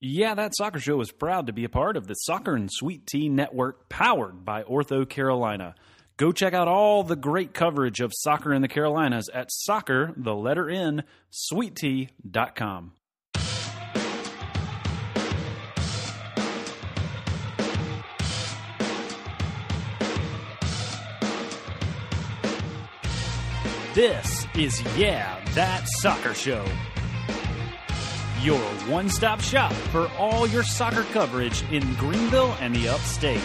Yeah, that soccer show is proud to be a part of the Soccer and Sweet Tea Network powered by OrthoCarolina. Go check out all the great coverage of soccer in the Carolinas at soccer, the letter N, sweettea.com. This is Yeah, That Soccer Show. Your one stop shop for all your soccer coverage in Greenville and the upstate.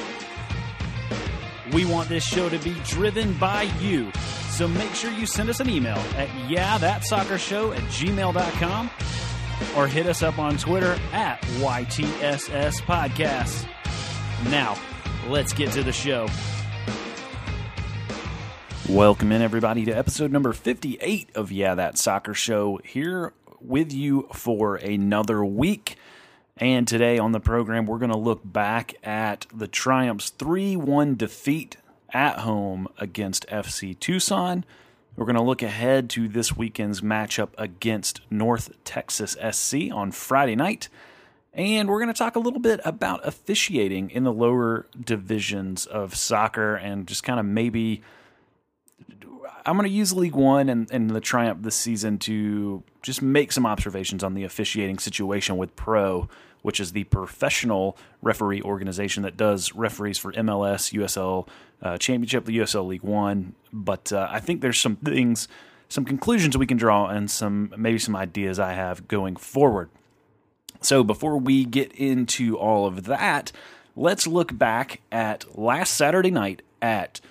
We want this show to be driven by you, so make sure you send us an email at yeahthatsoccershow at gmail.com or hit us up on Twitter at YTSS Podcast. Now, let's get to the show. Welcome in, everybody, to episode number 58 of Yeah, That Soccer Show. Here with you for another week. And today on the program, we're going to look back at the Triumph's 3 1 defeat at home against FC Tucson. We're going to look ahead to this weekend's matchup against North Texas SC on Friday night. And we're going to talk a little bit about officiating in the lower divisions of soccer and just kind of maybe I'm going to use League One and, and the Triumph this season to just make some observations on the officiating situation with Pro, which is the professional referee organization that does referees for MLS, USL uh, Championship, the USL League One. But uh, I think there's some things, some conclusions we can draw, and some maybe some ideas I have going forward. So before we get into all of that, let's look back at last Saturday night at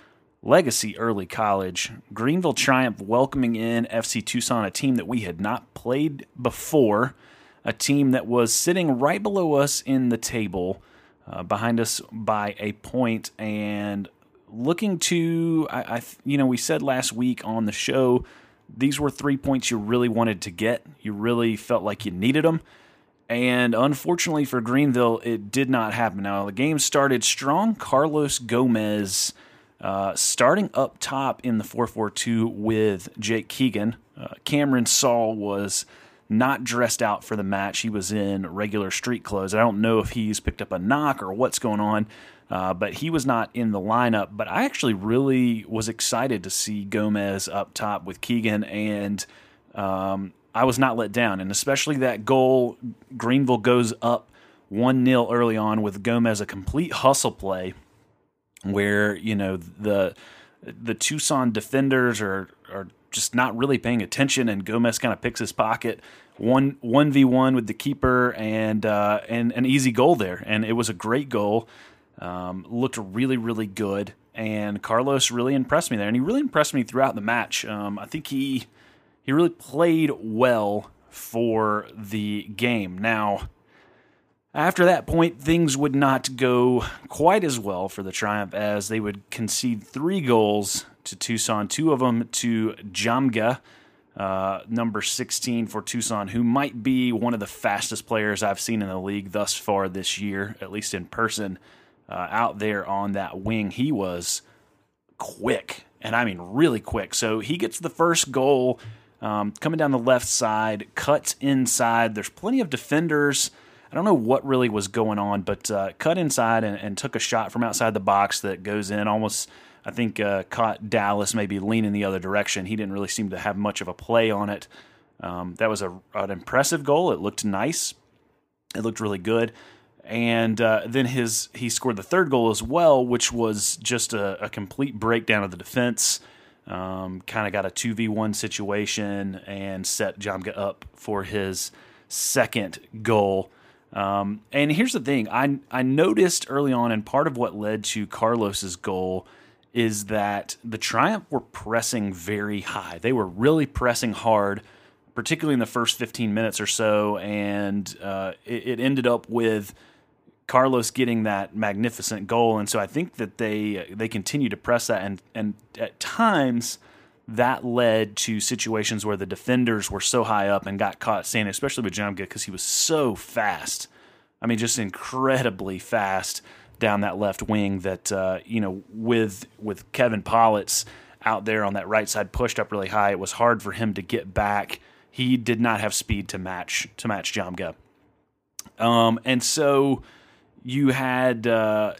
Legacy Early College, Greenville Triumph welcoming in FC Tucson, a team that we had not played before, a team that was sitting right below us in the table, uh, behind us by a point, and looking to, I, I, you know, we said last week on the show, these were three points you really wanted to get. You really felt like you needed them. And unfortunately for Greenville, it did not happen. Now, the game started strong. Carlos Gomez uh, starting up top in the 442 with Jake Keegan, uh, Cameron Saul was not dressed out for the match. He was in regular street clothes. I don't know if he's picked up a knock or what's going on, uh, but he was not in the lineup. But I actually really was excited to see Gomez up top with Keegan, and um, I was not let down. And especially that goal, Greenville goes up 1 0 early on with Gomez, a complete hustle play where you know the the Tucson defenders are are just not really paying attention, and Gomez kind of picks his pocket one one v one with the keeper and uh, and an easy goal there, and it was a great goal. Um, looked really really good, and Carlos really impressed me there, and he really impressed me throughout the match. Um, I think he he really played well for the game. Now after that point, things would not go quite as well for the Triumph as they would concede three goals to Tucson, two of them to Jamga, uh, number 16 for Tucson, who might be one of the fastest players I've seen in the league thus far this year, at least in person. Uh, out there on that wing, he was quick, and I mean really quick. So he gets the first goal um, coming down the left side, cuts inside. There's plenty of defenders I don't know what really was going on, but uh, cut inside and, and, took a shot from outside the box that goes in almost. I think uh, caught Dallas maybe leaning the other direction. He didn't really seem to have much of a play on it. Um, that was a, an impressive goal. It looked nice. It looked really good. And uh, then his he scored the third goal as well, which was just a, a complete breakdown of the defense. Um, kind of got a two v one situation and set Jamga up for his second goal. Um, and here's the thing I, I noticed early on, and part of what led to Carlos's goal is that the Triumph were pressing very high. They were really pressing hard, particularly in the first 15 minutes or so. And uh, it, it, ended up with Carlos getting that magnificent goal. And so I think that they they continue to press that. And, and at times, that led to situations where the defenders were so high up and got caught standing, especially with Jamga because he was so fast. I mean, just incredibly fast down that left wing. That uh, you know, with with Kevin Politz out there on that right side, pushed up really high, it was hard for him to get back. He did not have speed to match to match Jamga. Um, and so you had uh,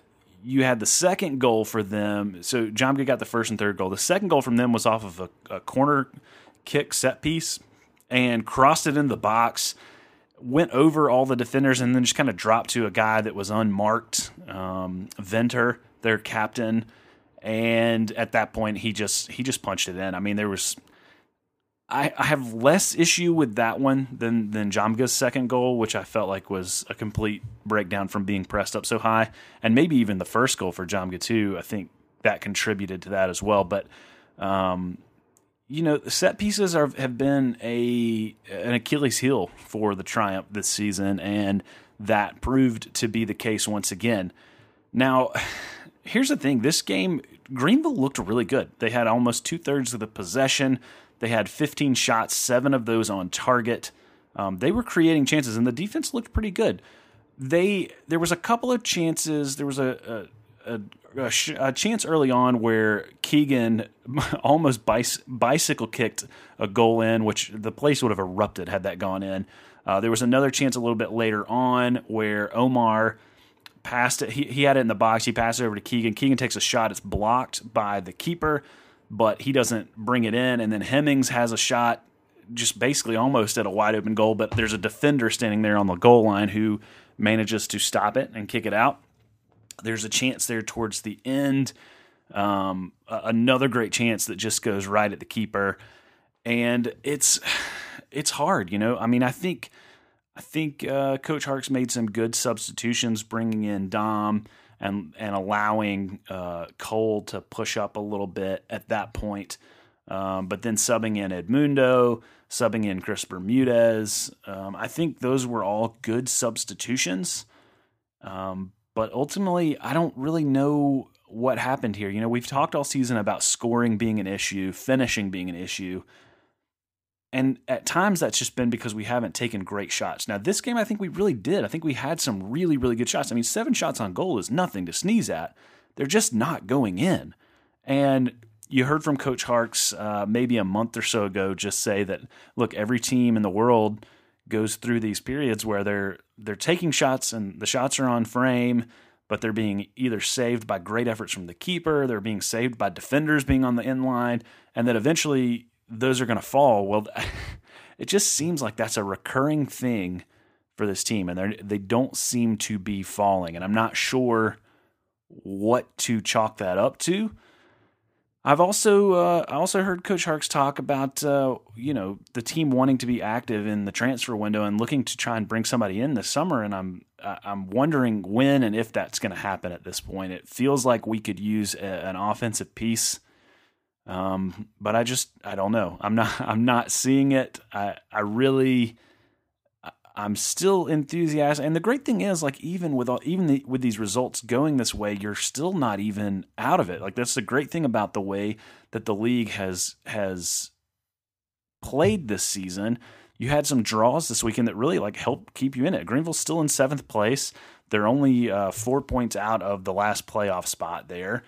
you had the second goal for them. So Jamga got the first and third goal. The second goal from them was off of a, a corner kick set piece and crossed it in the box. Went over all the defenders and then just kind of dropped to a guy that was unmarked, um, Venter, their captain. And at that point, he just he just punched it in. I mean, there was I, I have less issue with that one than than Jamga's second goal, which I felt like was a complete breakdown from being pressed up so high, and maybe even the first goal for Jamga too. I think that contributed to that as well. But um, you know, set pieces are have been a an Achilles heel for the Triumph this season, and that proved to be the case once again. Now, here's the thing: this game, Greenville looked really good. They had almost two thirds of the possession. They had 15 shots, seven of those on target. Um, they were creating chances, and the defense looked pretty good. They there was a couple of chances. There was a a, a, a, sh- a chance early on where Keegan almost bicy- bicycle kicked a goal in, which the place would have erupted had that gone in. Uh, there was another chance a little bit later on where Omar passed it. He, he had it in the box. He passed it over to Keegan. Keegan takes a shot. It's blocked by the keeper but he doesn't bring it in. And then Hemmings has a shot just basically almost at a wide open goal, but there's a defender standing there on the goal line who manages to stop it and kick it out. There's a chance there towards the end. Um, another great chance that just goes right at the keeper, and it's it's hard, you know. I mean, I think I think uh, Coach Harkes made some good substitutions, bringing in Dom and and allowing uh, Cole to push up a little bit at that point. Um, but then subbing in Edmundo, subbing in Chris Bermudez. Um, I think those were all good substitutions. Um, but ultimately, I don't really know what happened here. You know, we've talked all season about scoring being an issue, finishing being an issue. And at times that's just been because we haven't taken great shots. Now, this game, I think we really did. I think we had some really, really good shots. I mean, seven shots on goal is nothing to sneeze at. They're just not going in. And you heard from Coach Harkes uh, maybe a month or so ago just say that, look, every team in the world goes through these periods where they're they're taking shots and the shots are on frame, but they're being either saved by great efforts from the keeper, they're being saved by defenders being on the end line, and that eventually those are going to fall. Well, it just seems like that's a recurring thing for this team, and they they don't seem to be falling. And I'm not sure what to chalk that up to. I've also uh, I also heard Coach Harkes talk about uh, you know the team wanting to be active in the transfer window and looking to try and bring somebody in this summer, and I'm I'm wondering when and if that's going to happen at this point. It feels like we could use a, an offensive piece um, but I just I don't know. I'm not I'm not seeing it. I I really I'm still enthusiastic. And the great thing is, like even with all, even the, with these results going this way, you're still not even out of it. Like that's the great thing about the way that the league has has played this season. You had some draws this weekend that really like helped keep you in it. Greenville's still in seventh place. They're only uh, four points out of the last playoff spot there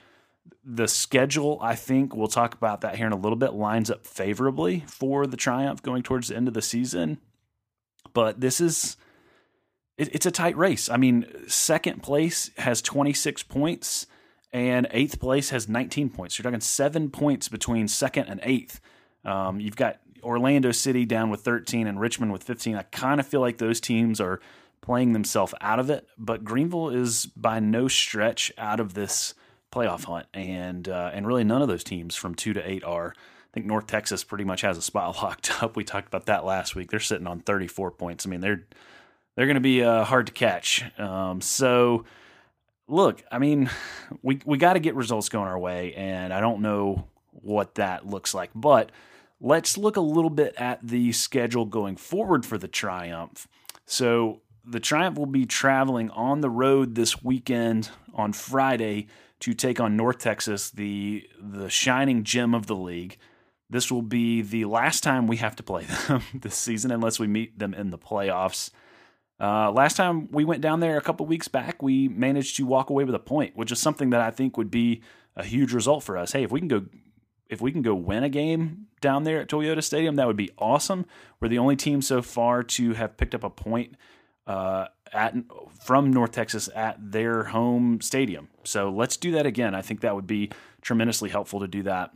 the schedule, I think, we'll talk about that here in a little bit, lines up favorably for the Triumph going towards the end of the season. But this is, it, it's a tight race. I mean, second place has 26 points and eighth place has 19 points. You're talking seven points between second and eighth. Um, you've got Orlando City down with 13 and Richmond with 15. I kind of feel like those teams are playing themselves out of it, but Greenville is by no stretch out of this playoff hunt, and uh, and really none of those teams from two to eight are. I think North Texas pretty much has a spot locked up. We talked about that last week. They're sitting on 34 points. I mean, they're they're going to be uh, hard to catch. Um, so, look, I mean, we we got to get results going our way, and I don't know what that looks like, but let's look a little bit at the schedule going forward for the Triumph. So, the Triumph will be traveling on the road this weekend on Friday to take on North Texas, the the shining gem of the league. This will be the last time we have to play them this season, unless we meet them in the playoffs. Uh, last time we went down there a couple weeks back, we managed to walk away with a point, which is something that I think would be a huge result for us. Hey, if we can go, if we can go win a game down there at Toyota Stadium, that would be awesome. We're the only team so far to have picked up a point uh, at from North Texas at their home stadium. So let's do that again. I think that would be tremendously helpful to do that.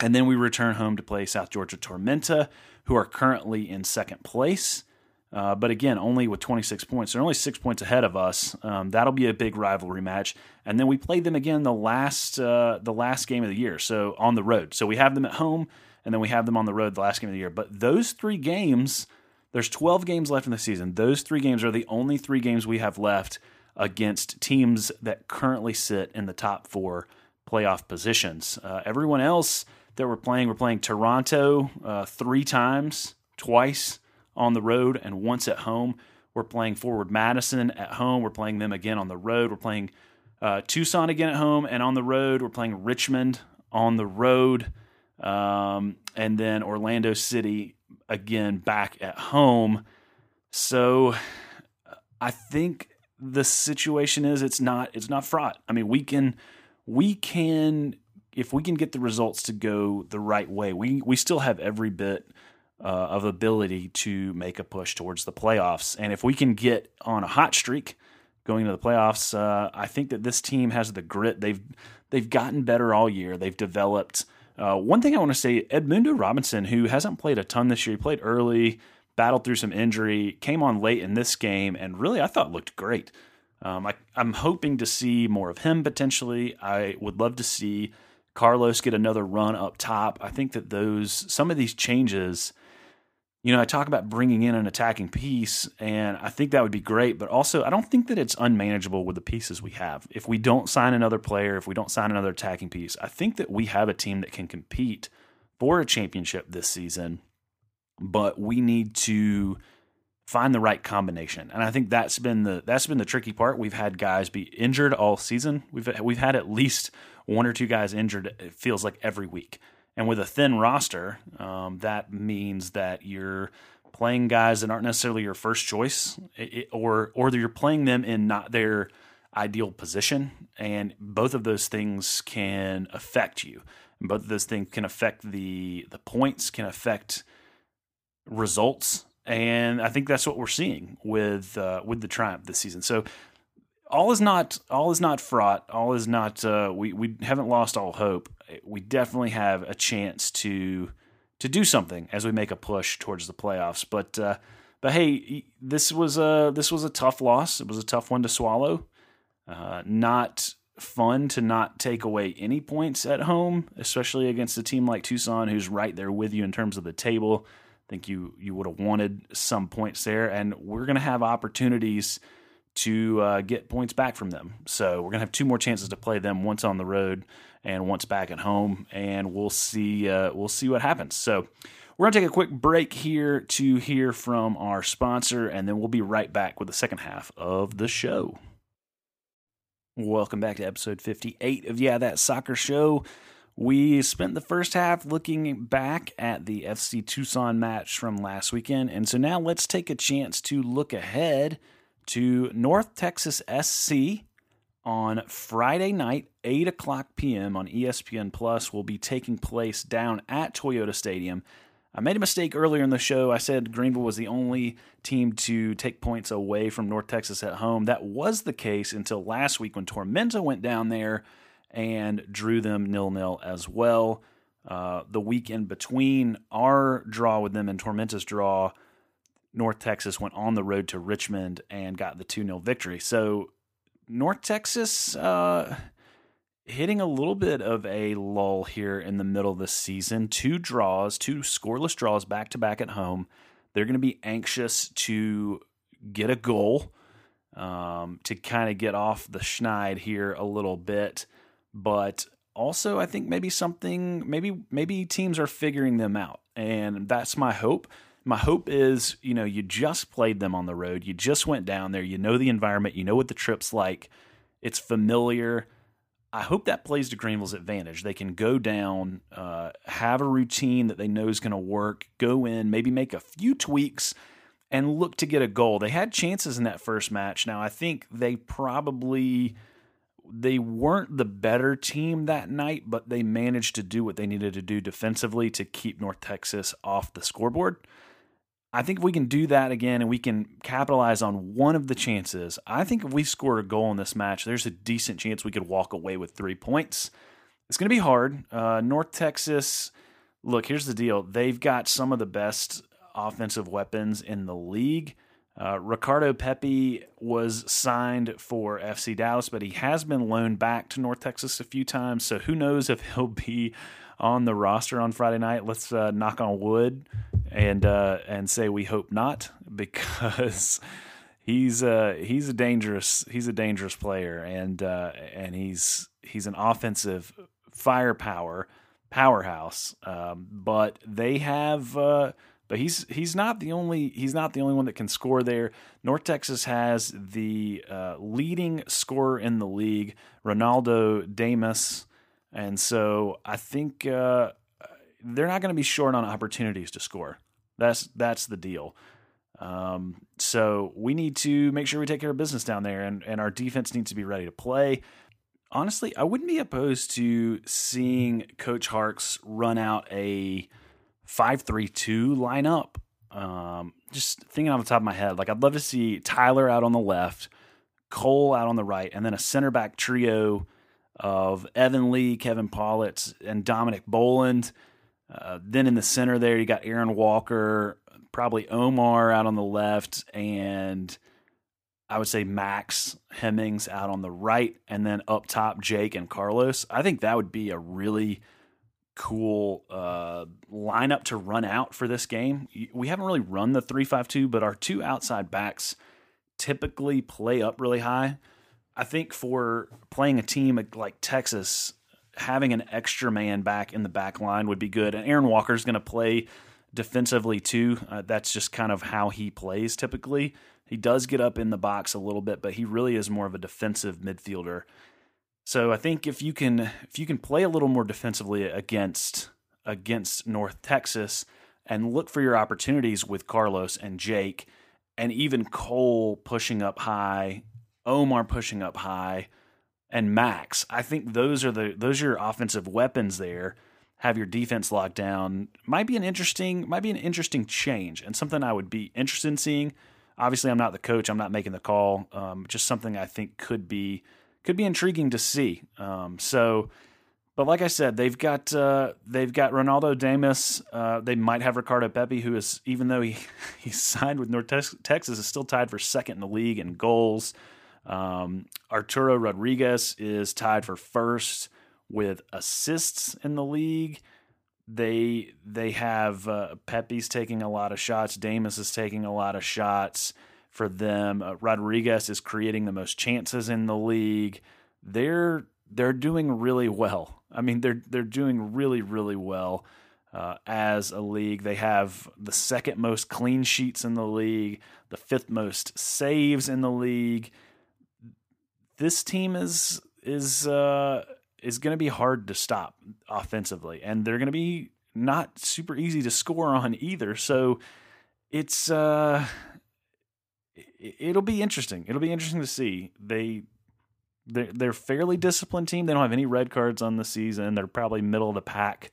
And then we return home to play South Georgia Tormenta, who are currently in second place. Uh, but again, only with 26 points. They're only six points ahead of us. Um, that'll be a big rivalry match. And then we play them again the last uh, the last game of the year. So on the road. So we have them at home, and then we have them on the road the last game of the year. But those three games, there's 12 games left in the season. Those three games are the only three games we have left against teams that currently sit in the top four playoff positions. Uh, everyone else that we're playing, we're playing Toronto uh, three times, twice on the road and once at home. We're playing Forward Madison at home. We're playing them again on the road. We're playing uh, Tucson again at home and on the road. We're playing Richmond on the road. Um, and then Orlando City again back at home. So I think the situation is it's not it's not fraught. I mean, we can we can if we can get the results to go the right way, we we still have every bit uh, of ability to make a push towards the playoffs. And if we can get on a hot streak going into the playoffs, uh, I think that this team has the grit. They've they've gotten better all year. They've developed. Uh, one thing I want to say, Edmundo Robinson, who hasn't played a ton this year, he played early, battled through some injury, came on late in this game, and really I thought looked great. Um, I, I'm hoping to see more of him potentially. I would love to see Carlos get another run up top. I think that those some of these changes you know, I talk about bringing in an attacking piece, and I think that would be great. But also, I don't think that it's unmanageable with the pieces we have. If we don't sign another player, if we don't sign another attacking piece, I think that we have a team that can compete for a championship this season. But we need to find the right combination, and I think that's been the that's been the tricky part. We've had guys be injured all season. We've we've had at least one or two guys injured. It feels like every week. And with a thin roster, um, that means that you're playing guys that aren't necessarily your first choice, it, or or that you're playing them in not their ideal position, and both of those things can affect you. And both of those things can affect the the points, can affect results, and I think that's what we're seeing with uh, with the Triumph this season. So all is not all is not fraught. All is not. Uh, we we haven't lost all hope. We definitely have a chance to to do something as we make a push towards the playoffs. But uh, but hey, this was a this was a tough loss. It was a tough one to swallow. Uh, not fun to not take away any points at home, especially against a team like Tucson, who's right there with you in terms of the table. I think you you would have wanted some points there, and we're to have opportunities to uh, get points back from them. So we're gonna have two more chances to play them, once on the road and once back at home, and we'll see uh, we'll see what happens. So we're gonna take a quick break here to hear from our sponsor, and then we'll be right back with the second half of the show. Welcome back to episode 58 of Yeah That Soccer Show. We spent the first half looking back at the FC Tucson match from last weekend, and so now let's take a chance to look ahead to North Texas SC on Friday night, 8 o'clock p.m. on ESPN Plus, will be taking place down at Toyota Stadium. I made a mistake earlier in the show. I said Greenville was the only team to take points away from North Texas at home. That was the case until last week when Tormenta went down there and drew them nil nil as well. Uh, the week in between our draw with them and Tormenta's draw, North Texas went on the road to Richmond and got the 2 0 victory. So, North Texas uh, hitting a little bit of a lull here in the middle of the season. Two draws, two scoreless draws back to back at home. They're going to be anxious to get a goal um, to kind of get off the schneid here a little bit. But also, I think maybe something, maybe maybe teams are figuring them out, and that's my hope my hope is, you know, you just played them on the road. You just went down there. You know the environment. You know what the trip's like. It's familiar. I hope that plays to Greenville's advantage. They can go down, uh, have a routine that they know is going to work, go in, maybe make a few tweaks, and look to get a goal. They had chances in that first match. Now, I think they probably they weren't the better team that night, but they managed to do what they needed to do defensively to keep North Texas off the scoreboard. I think if we can do that again and we can capitalize on one of the chances, I think if we score a goal in this match, there's a decent chance we could walk away with three points. It's going to be hard. Uh, North Texas, look, here's the deal. They've got some of the best offensive weapons in the league. Uh, Ricardo Pepi was signed for FC Dallas, but he has been loaned back to North Texas a few times. So who knows if he'll be on the roster on Friday night? Let's uh, knock on wood and uh, and say we hope not, because he's uh, he's a dangerous he's a dangerous player, and uh, and he's he's an offensive firepower powerhouse. Um, but they have uh, but he's he's not the only he's not the only one that can score there. North Texas has the uh, leading scorer in the league, Ronaldo Damus, and so I think uh, they're not going to be short on opportunities to score. That's that's the deal. Um, so we need to make sure we take care of business down there, and and our defense needs to be ready to play. Honestly, I wouldn't be opposed to seeing Coach Harkes run out a five three two lineup. Um, just thinking off the top of my head, like I'd love to see Tyler out on the left, Cole out on the right, and then a center back trio of Evan Lee, Kevin Politz, and Dominic Boland. Uh, then in the center there, you got Aaron Walker, probably Omar out on the left, and I would say Max Hemmings out on the right, and then up top Jake and Carlos. I think that would be a really cool uh, lineup to run out for this game. We haven't really run the three-five-two, but our two outside backs typically play up really high. I think for playing a team like Texas, having an extra man back in the back line would be good. And Aaron Walker is going to play defensively too. Uh, that's just kind of how he plays typically. He does get up in the box a little bit, but he really is more of a defensive midfielder. So I think if you can if you can play a little more defensively against against North Texas and look for your opportunities with Carlos and Jake and even Cole pushing up high, Omar pushing up high, and Max, I think those are the those are your offensive weapons there. Have your defense locked down. Might be an interesting might be an interesting change and something I would be interested in seeing. Obviously, I'm not the coach. I'm not making the call. Um, just something I think could be could be intriguing to see. Um, so, but like I said, they've got uh, they've got Ronaldo Damus. Uh, they might have Ricardo Pepi, who is even though he he signed with North Texas, is still tied for second in the league in goals. Um, Arturo Rodriguez is tied for first with assists in the league. They they have uh, Pepi's taking a lot of shots. Damus is taking a lot of shots for them. Uh, Rodriguez is creating the most chances in the league. They're they're doing really well. I mean, they're they're doing really really well uh, as a league. They have the second most clean sheets in the league, the fifth most saves in the league. This team is is uh, is going to be hard to stop offensively, and they're going to be not super easy to score on either. So it's uh, it'll be interesting. It'll be interesting to see. They they're, they're fairly disciplined team. They don't have any red cards on the season. They're probably middle of the pack.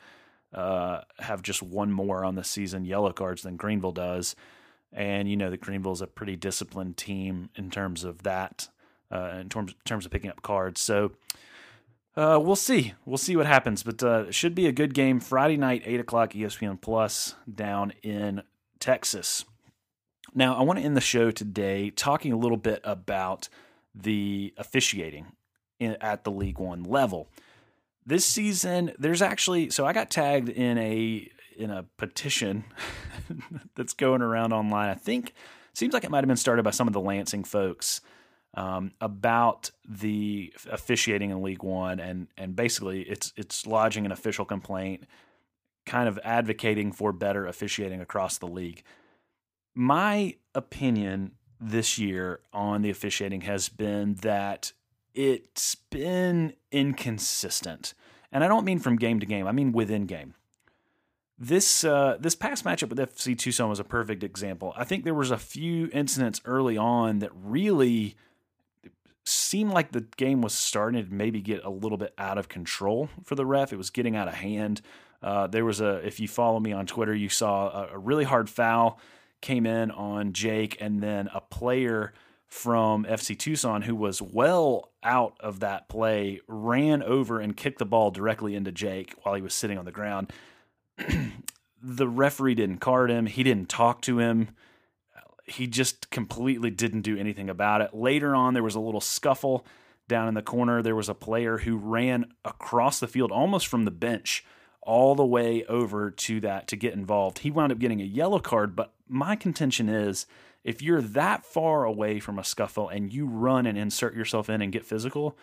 Uh, have just one more on the season yellow cards than Greenville does, and you know that Greenville is a pretty disciplined team in terms of that, uh, in terms in terms of picking up cards. So. Uh, we'll see. We'll see what happens, but uh, should be a good game Friday night, eight o'clock, ESPN Plus, down in Texas. Now, I want to end the show today talking a little bit about the officiating in, at the League One level. This season, there's actually so I got tagged in a in a petition that's going around online. I think seems like it might have been started by some of the Lansing folks um, about the officiating in League One, and and basically it's it's lodging an official complaint, kind of advocating for better officiating across the league my opinion this year on the officiating has been that it's been inconsistent. And I don't mean from game to game, I mean within game. This uh, this past matchup with FC Tucson was a perfect example. I think there was a few incidents early on that really seemed like the game was starting to maybe get a little bit out of control for the ref. It was getting out of hand. Uh, there was a, if you follow me on Twitter, you saw a, a really hard foul came in on Jake, and then a player from FC Tucson who was well out of that play ran over and kicked the ball directly into Jake while he was sitting on the ground. the referee didn't card him, he didn't talk to him. He just completely didn't do anything about it. Later on, there was a little scuffle down in the corner. There was a player who ran across the field almost from the bench all the way over to that to get involved. He wound up getting a yellow card, but my contention is if you're that far away from a scuffle and you run and insert yourself in and get physical,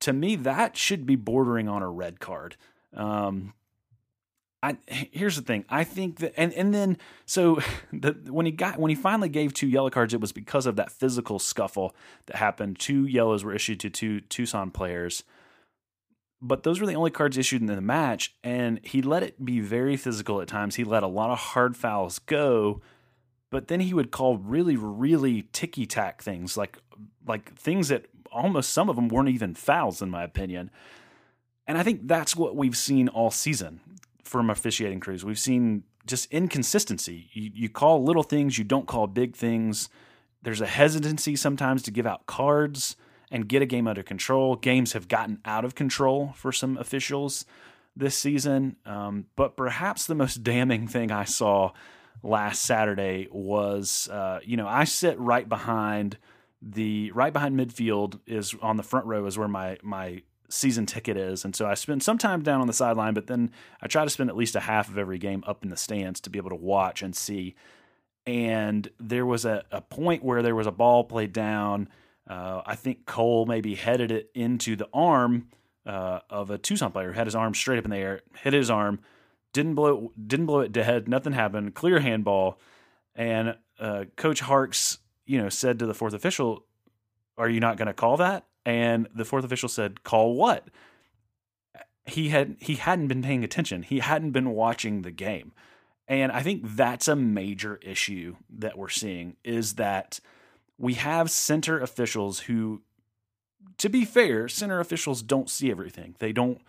to me that should be bordering on a red card. Um, I here's the thing. I think that and and then so the when he got when he finally gave two yellow cards, it was because of that physical scuffle that happened. Two yellows were issued to two Tucson players. But those were the only cards issued in the match, and he let it be very physical at times. He let a lot of hard fouls go, but then he would call really, really ticky tack things, like like things that almost some of them weren't even fouls, in my opinion. And I think that's what we've seen all season from officiating crews. We've seen just inconsistency. You, you call little things, you don't call big things. There's a hesitancy sometimes to give out cards and get a game under control. Games have gotten out of control for some officials this season. Um, but perhaps the most damning thing I saw last Saturday was, uh, you know, I sit right behind the right behind midfield is on the front row is where my my season ticket is. And so I spend some time down on the sideline, but then I try to spend at least a half of every game up in the stands to be able to watch and see. And there was a, a point where there was a ball played down. Uh, I think Cole maybe headed it into the arm uh, of a Tucson player, who had his arm straight up in the air, hit his arm, didn't blow didn't blow it dead, nothing happened, clear handball. And uh, Coach Harkes, you know, said to the fourth official, "Are you not going to call that?" And the fourth official said, "Call what?" He had he hadn't been paying attention. He hadn't been watching the game. And I think that's a major issue that we're seeing is that we have center officials who to be fair, center officials don't see everything. They don't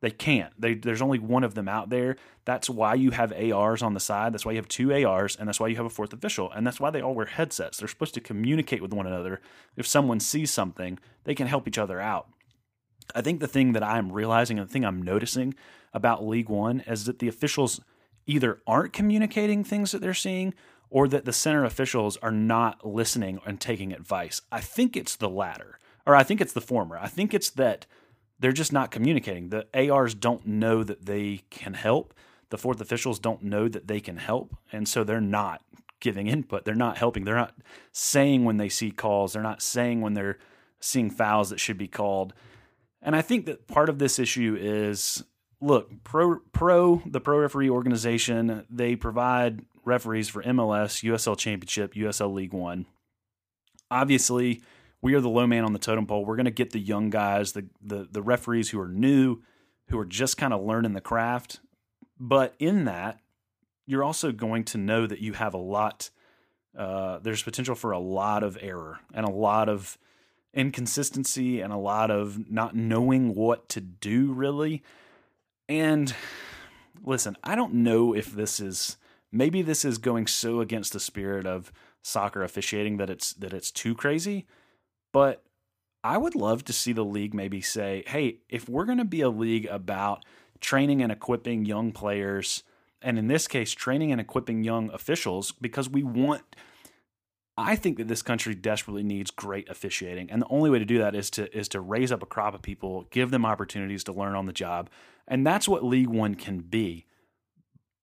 they can't. They, there's only one of them out there. That's why you have ARs on the side. That's why you have two ARs, and that's why you have a fourth official. And that's why they all wear headsets. They're supposed to communicate with one another. If someone sees something, they can help each other out. I think the thing that I'm realizing and the thing I'm noticing about League One is that the officials either aren't communicating things that they're seeing or that the center officials are not listening and taking advice. I think it's the latter, or I think it's the former. I think it's that they're just not communicating. The ARs don't know that they can help. The fourth officials don't know that they can help. And so they're not giving input. They're not helping. They're not saying when they see calls. They're not saying when they're seeing fouls that should be called. And I think that part of this issue is look, pro pro the pro referee organization, they provide referees for MLS, USL Championship, USL League 1. Obviously, we are the low man on the totem pole. We're going to get the young guys, the the the referees who are new, who are just kind of learning the craft. But in that, you're also going to know that you have a lot. Uh, there's potential for a lot of error and a lot of inconsistency and a lot of not knowing what to do really. And listen, I don't know if this is maybe this is going so against the spirit of soccer officiating that it's that it's too crazy. But I would love to see the league maybe say, hey, if we're going to be a league about training and equipping young players, and in this case, training and equipping young officials, because we want. I think that this country desperately needs great officiating, and the only way to do that is to is to raise up a crop of people, give them opportunities to learn on the job, and that's what League One can be.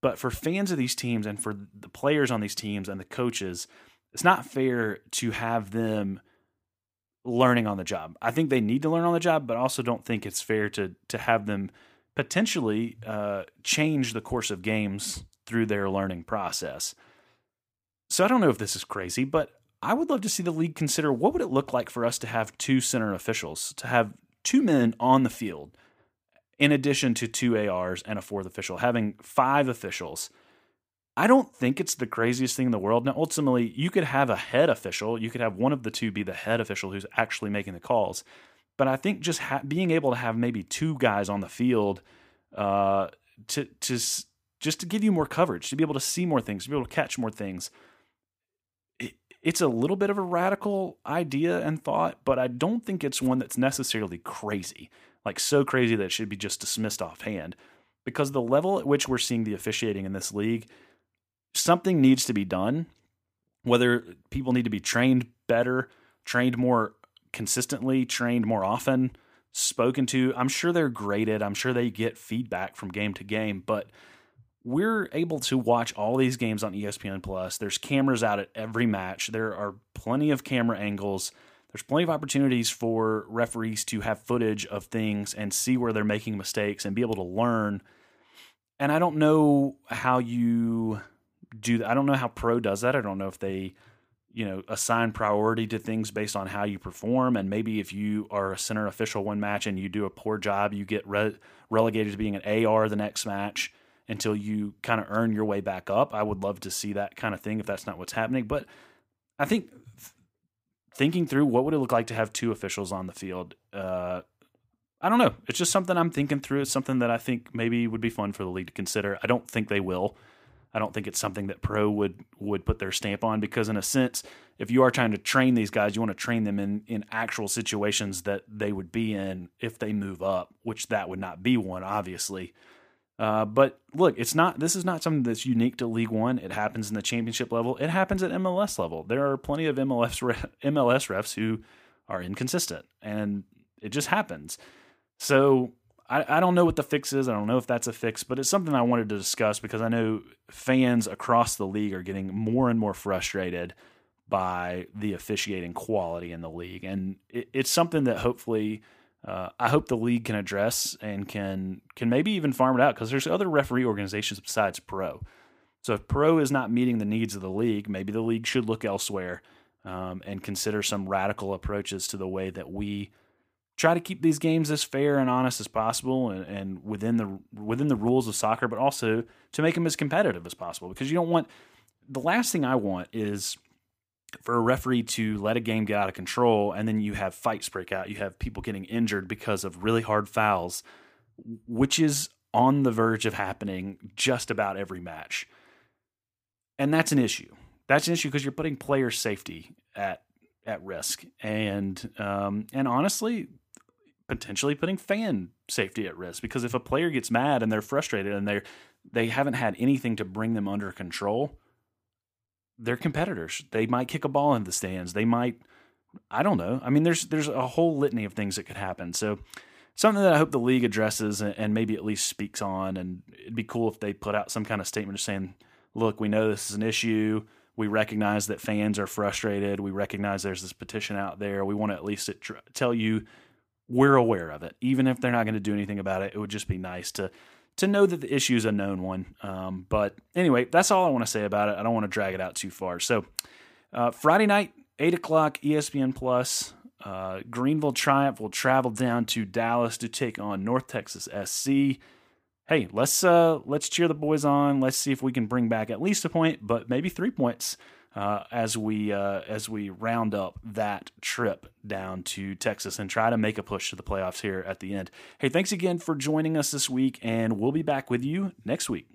But for fans of these teams and for the players on these teams and the coaches, it's not fair to have them learning on the job. I think they need to learn on the job, but also don't think it's fair to to have them potentially uh, change the course of games through their learning process. So I don't know if this is crazy, but I would love to see the league consider what would it look like for us to have two center officials, to have two men on the field in addition to two ARs and a fourth official, having five officials I don't think it's the craziest thing in the world. Now, ultimately, you could have a head official. You could have one of the two be the head official who's actually making the calls. But I think just ha- being able to have maybe two guys on the field uh, to to just to give you more coverage, to be able to see more things, to be able to catch more things. it's a little bit of a radical idea and thought, but I don't think it's one that's necessarily crazy, like so crazy that it should be just dismissed offhand. Because the level at which we're seeing the officiating in this league, something needs to be done. Whether people need to be trained better, trained more consistently, trained more often, spoken to. I'm sure they're graded. I'm sure they get feedback from game to game, but we're able to watch all these games on ESPN Plus. There's cameras out at every match. There are plenty of camera angles. There's plenty of opportunities for referees to have footage of things and see where they're making mistakes and be able to learn. And I don't know how you do that. I don't know how pro does that. I don't know if they, you know, assign priority to things based on how you perform. And maybe if you are a center official one match and you do a poor job, you get re- relegated to being an AR the next match until you kind of earn your way back up. I would love to see that kind of thing if that's not what's happening. But I think thinking through what would it look like to have two officials on the field. Uh, I don't know. It's just something I'm thinking through. It's something that I think maybe would be fun for the league to consider. I don't think they will. I don't think it's something that pro would would put their stamp on because in a sense, if you are trying to train these guys, you want to train them in in actual situations that they would be in if they move up, which that would not be one, obviously. Uh, but look, it's not. This is not something that's unique to League One. It happens in the championship level. It happens at MLS level. There are plenty of MLS MLS refs who are inconsistent, and it just happens. So I, I don't know what the fix is. I don't know if that's a fix, but it's something I wanted to discuss because I know fans across the league are getting more and more frustrated by the officiating quality in the league, and it, it's something that hopefully uh, I hope the league can address and can can maybe even farm it out because there's other referee organizations besides pro. So if pro is not meeting the needs of the league, maybe the league should look elsewhere um, and consider some radical approaches to the way that we try to keep these games as fair and honest as possible and, and within the within the rules of soccer, but also to make them as competitive as possible. Because you don't want the last thing I want is for a referee to let a game get out of control and then you have fights break out, you have people getting injured because of really hard fouls, which is on the verge of happening just about every match. And that's an issue. That's an issue because you're putting player safety at at risk, and um, and honestly, potentially putting fan safety at risk. Because if a player gets mad and they're frustrated and they they haven't had anything to bring them under control, they're competitors. They might kick a ball in the stands. They might I don't know. I mean there's there's a whole litany of things that could happen. So something that I hope the league addresses and maybe at least speaks on and it'd be cool if they put out some kind of statement just saying, "Look, we know this is an issue. We recognize that fans are frustrated. We recognize there's this petition out there. We want to at least tell you we're aware of it. Even if they're not going to do anything about it, it would just be nice to to know that the issue is a known one. Um, but anyway, that's all I want to say about it. I don't want to drag it out too far. So uh, Friday night, eight o'clock, ESPN Plus. Uh, Greenville Triumph will travel down to Dallas to take on North Texas SC. Hey, let's uh, let's cheer the boys on. Let's see if we can bring back at least a point, but maybe three points uh, as we uh, as we round up that trip down to Texas and try to make a push to the playoffs here at the end. Hey, thanks again for joining us this week, and we'll be back with you next week.